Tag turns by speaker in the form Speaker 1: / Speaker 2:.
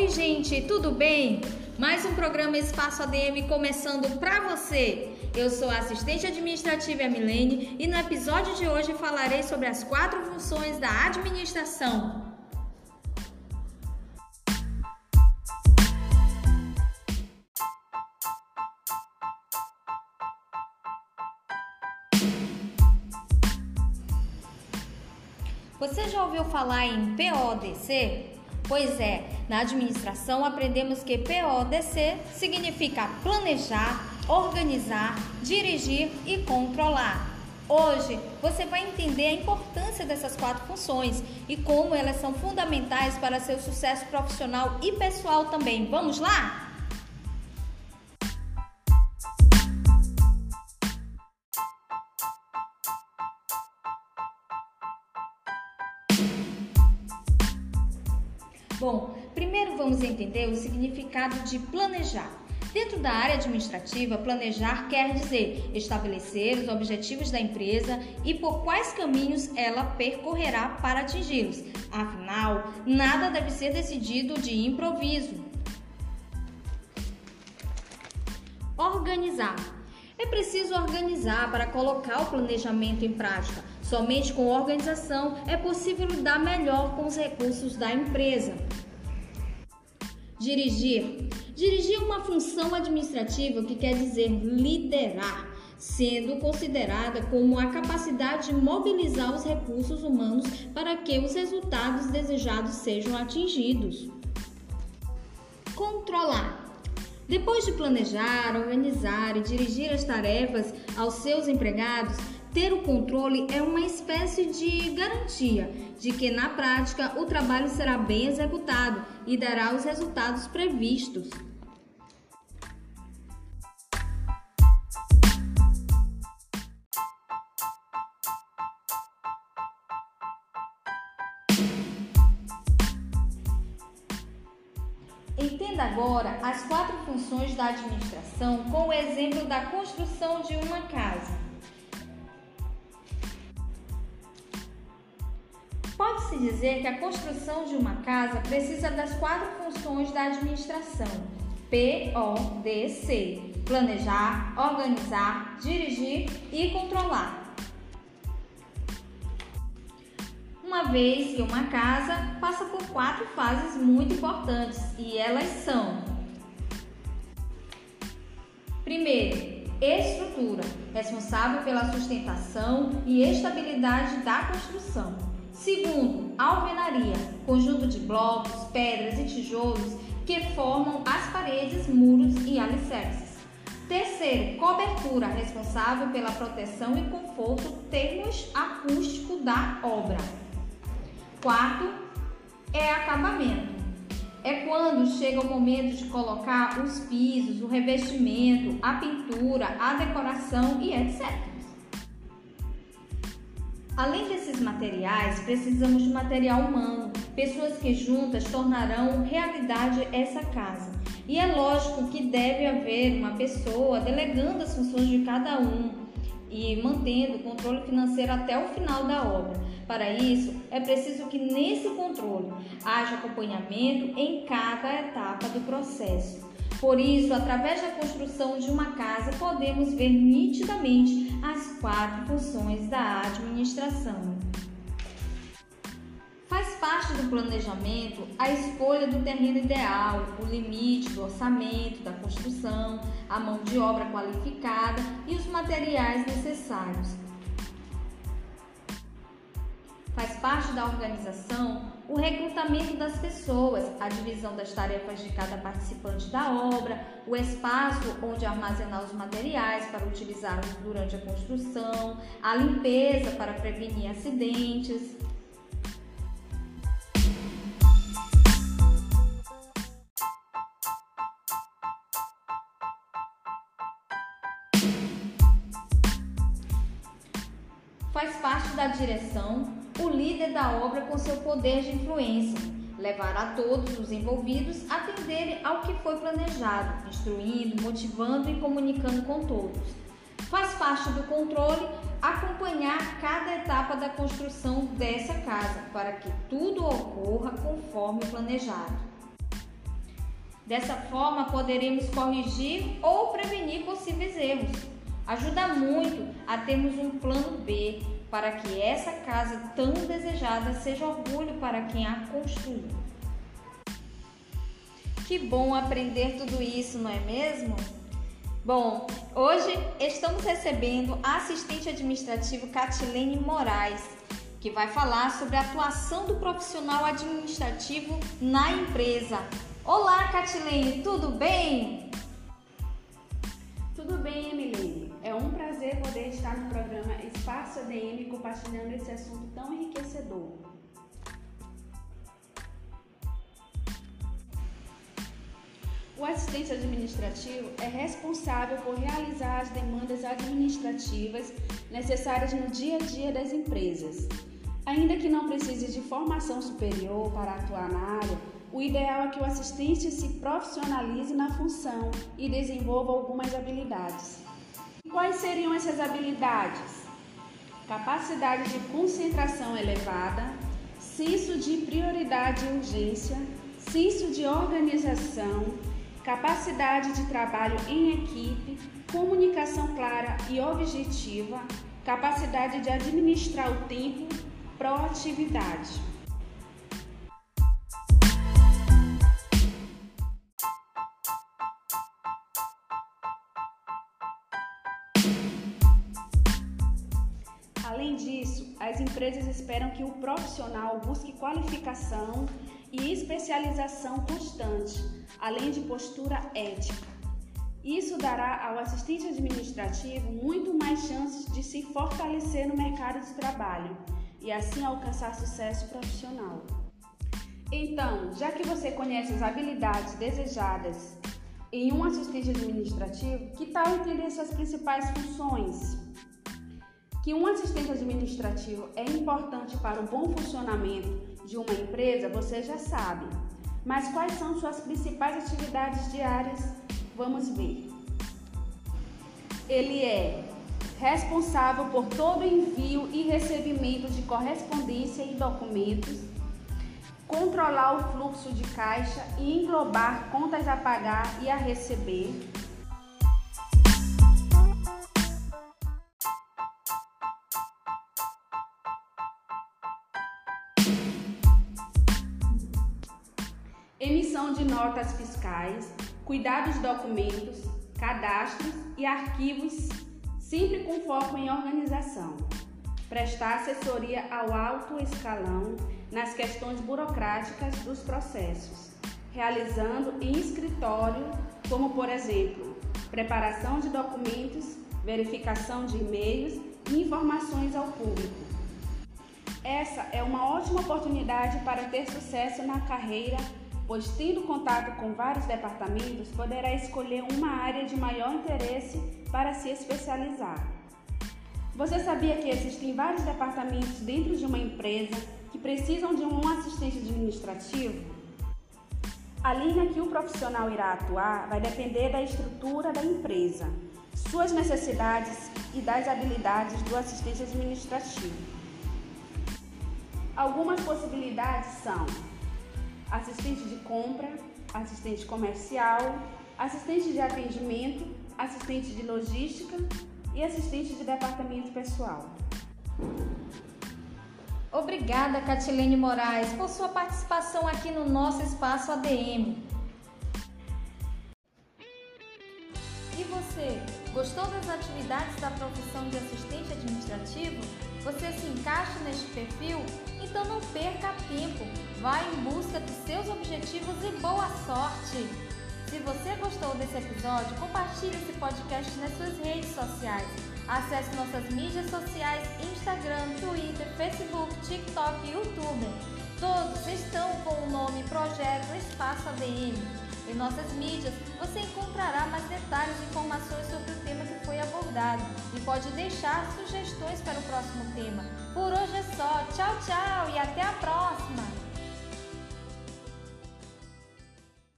Speaker 1: Oi, gente, tudo bem? Mais um programa Espaço ADM começando para você. Eu sou a assistente administrativa Milene e no episódio de hoje falarei sobre as quatro funções da administração. Você já ouviu falar em PODC? Pois é, na administração aprendemos que PODC significa planejar, organizar, dirigir e controlar. Hoje você vai entender a importância dessas quatro funções e como elas são fundamentais para seu sucesso profissional e pessoal também. Vamos lá? Bom, primeiro vamos entender o significado de planejar. Dentro da área administrativa, planejar quer dizer estabelecer os objetivos da empresa e por quais caminhos ela percorrerá para atingi-los. Afinal, nada deve ser decidido de improviso. Organizar. É preciso organizar para colocar o planejamento em prática. Somente com organização é possível lidar melhor com os recursos da empresa. Dirigir. Dirigir é uma função administrativa que quer dizer liderar, sendo considerada como a capacidade de mobilizar os recursos humanos para que os resultados desejados sejam atingidos. Controlar. Depois de planejar, organizar e dirigir as tarefas aos seus empregados, ter o controle é uma espécie de garantia de que na prática o trabalho será bem executado e dará os resultados previstos. Entenda agora as quatro funções da administração com o exemplo da construção de uma casa. Pode-se dizer que a construção de uma casa precisa das quatro funções da administração: PODC: planejar, organizar, dirigir e controlar. Uma vez que uma casa passa por quatro fases muito importantes e elas são: primeiro, estrutura, responsável pela sustentação e estabilidade da construção. Segundo, alvenaria, conjunto de blocos, pedras e tijolos que formam as paredes, muros e alicerces. Terceiro, cobertura, responsável pela proteção e conforto termoacústico da obra. Quarto, é acabamento. É quando chega o momento de colocar os pisos, o revestimento, a pintura, a decoração e etc. Além desses materiais, precisamos de material humano, pessoas que juntas tornarão realidade essa casa. E é lógico que deve haver uma pessoa delegando as funções de cada um e mantendo o controle financeiro até o final da obra. Para isso, é preciso que nesse controle haja acompanhamento em cada etapa do processo. Por isso, através da construção de uma casa, podemos ver nitidamente as quatro funções administração. Faz parte do planejamento a escolha do terreno ideal, o limite do orçamento da construção, a mão de obra qualificada e os materiais necessários. Faz parte da organização o recrutamento das pessoas, a divisão das tarefas de cada participante da obra, o espaço onde armazenar os materiais para utilizá-los durante a construção, a limpeza para prevenir acidentes. Faz parte da direção o líder da obra com seu poder de influência, levar a todos os envolvidos a atenderem ao que foi planejado, instruindo, motivando e comunicando com todos. Faz parte do controle acompanhar cada etapa da construção dessa casa para que tudo ocorra conforme planejado. Dessa forma, poderemos corrigir ou prevenir possíveis erros. Ajuda muito a termos um plano B para que essa casa tão desejada seja orgulho para quem a construiu. Que bom aprender tudo isso, não é mesmo? Bom, hoje estamos recebendo a assistente administrativo Catilene Moraes, que vai falar sobre a atuação do profissional administrativo na empresa. Olá, Catilene, tudo bem?
Speaker 2: Tudo bem, Emilene. Poder estar no programa Espaço ADM compartilhando esse assunto tão enriquecedor. O assistente administrativo é responsável por realizar as demandas administrativas necessárias no dia a dia das empresas. Ainda que não precise de formação superior para atuar na área, o ideal é que o assistente se profissionalize na função e desenvolva algumas habilidades. Quais seriam essas habilidades? Capacidade de concentração elevada, senso de prioridade e urgência, senso de organização, capacidade de trabalho em equipe, comunicação clara e objetiva, capacidade de administrar o tempo, proatividade. Empresas esperam que o profissional busque qualificação e especialização constante, além de postura ética. Isso dará ao assistente administrativo muito mais chances de se fortalecer no mercado de trabalho e assim alcançar sucesso profissional. Então, já que você conhece as habilidades desejadas em um assistente administrativo, que tal entender suas principais funções? Que um assistente administrativo é importante para o bom funcionamento de uma empresa, você já sabe. Mas quais são suas principais atividades diárias? Vamos ver. Ele é responsável por todo envio e recebimento de correspondência e documentos, controlar o fluxo de caixa e englobar contas a pagar e a receber emissão de notas fiscais, cuidar dos documentos, cadastros e arquivos, sempre com foco em organização. Prestar assessoria ao alto escalão nas questões burocráticas dos processos, realizando em escritório, como por exemplo, preparação de documentos, verificação de e-mails e informações ao público. Essa é uma ótima oportunidade para ter sucesso na carreira pois, tendo contato com vários departamentos, poderá escolher uma área de maior interesse para se especializar. Você sabia que existem vários departamentos dentro de uma empresa que precisam de um assistente administrativo? A linha que o profissional irá atuar vai depender da estrutura da empresa, suas necessidades e das habilidades do assistente administrativo. Algumas possibilidades são assistente de compra, assistente comercial, assistente de atendimento, assistente de logística e assistente de departamento pessoal.
Speaker 1: Obrigada, Catilene Moraes, por sua participação aqui no nosso espaço ADM. E você, gostou das atividades da profissão de assistente administrativo? Você encaixa neste perfil? Então não perca tempo, vá em busca dos seus objetivos e boa sorte! Se você gostou desse episódio, compartilhe esse podcast nas suas redes sociais. Acesse nossas mídias sociais, Instagram, Twitter, Facebook, TikTok e YouTube. Todos estão com o nome Projeto Espaço ADM. Em nossas mídias você encontrará mais detalhes e informações sobre o tema que foi abordado e pode deixar sugestões para o próximo tema. Por hoje é só. Tchau, tchau e até a próxima!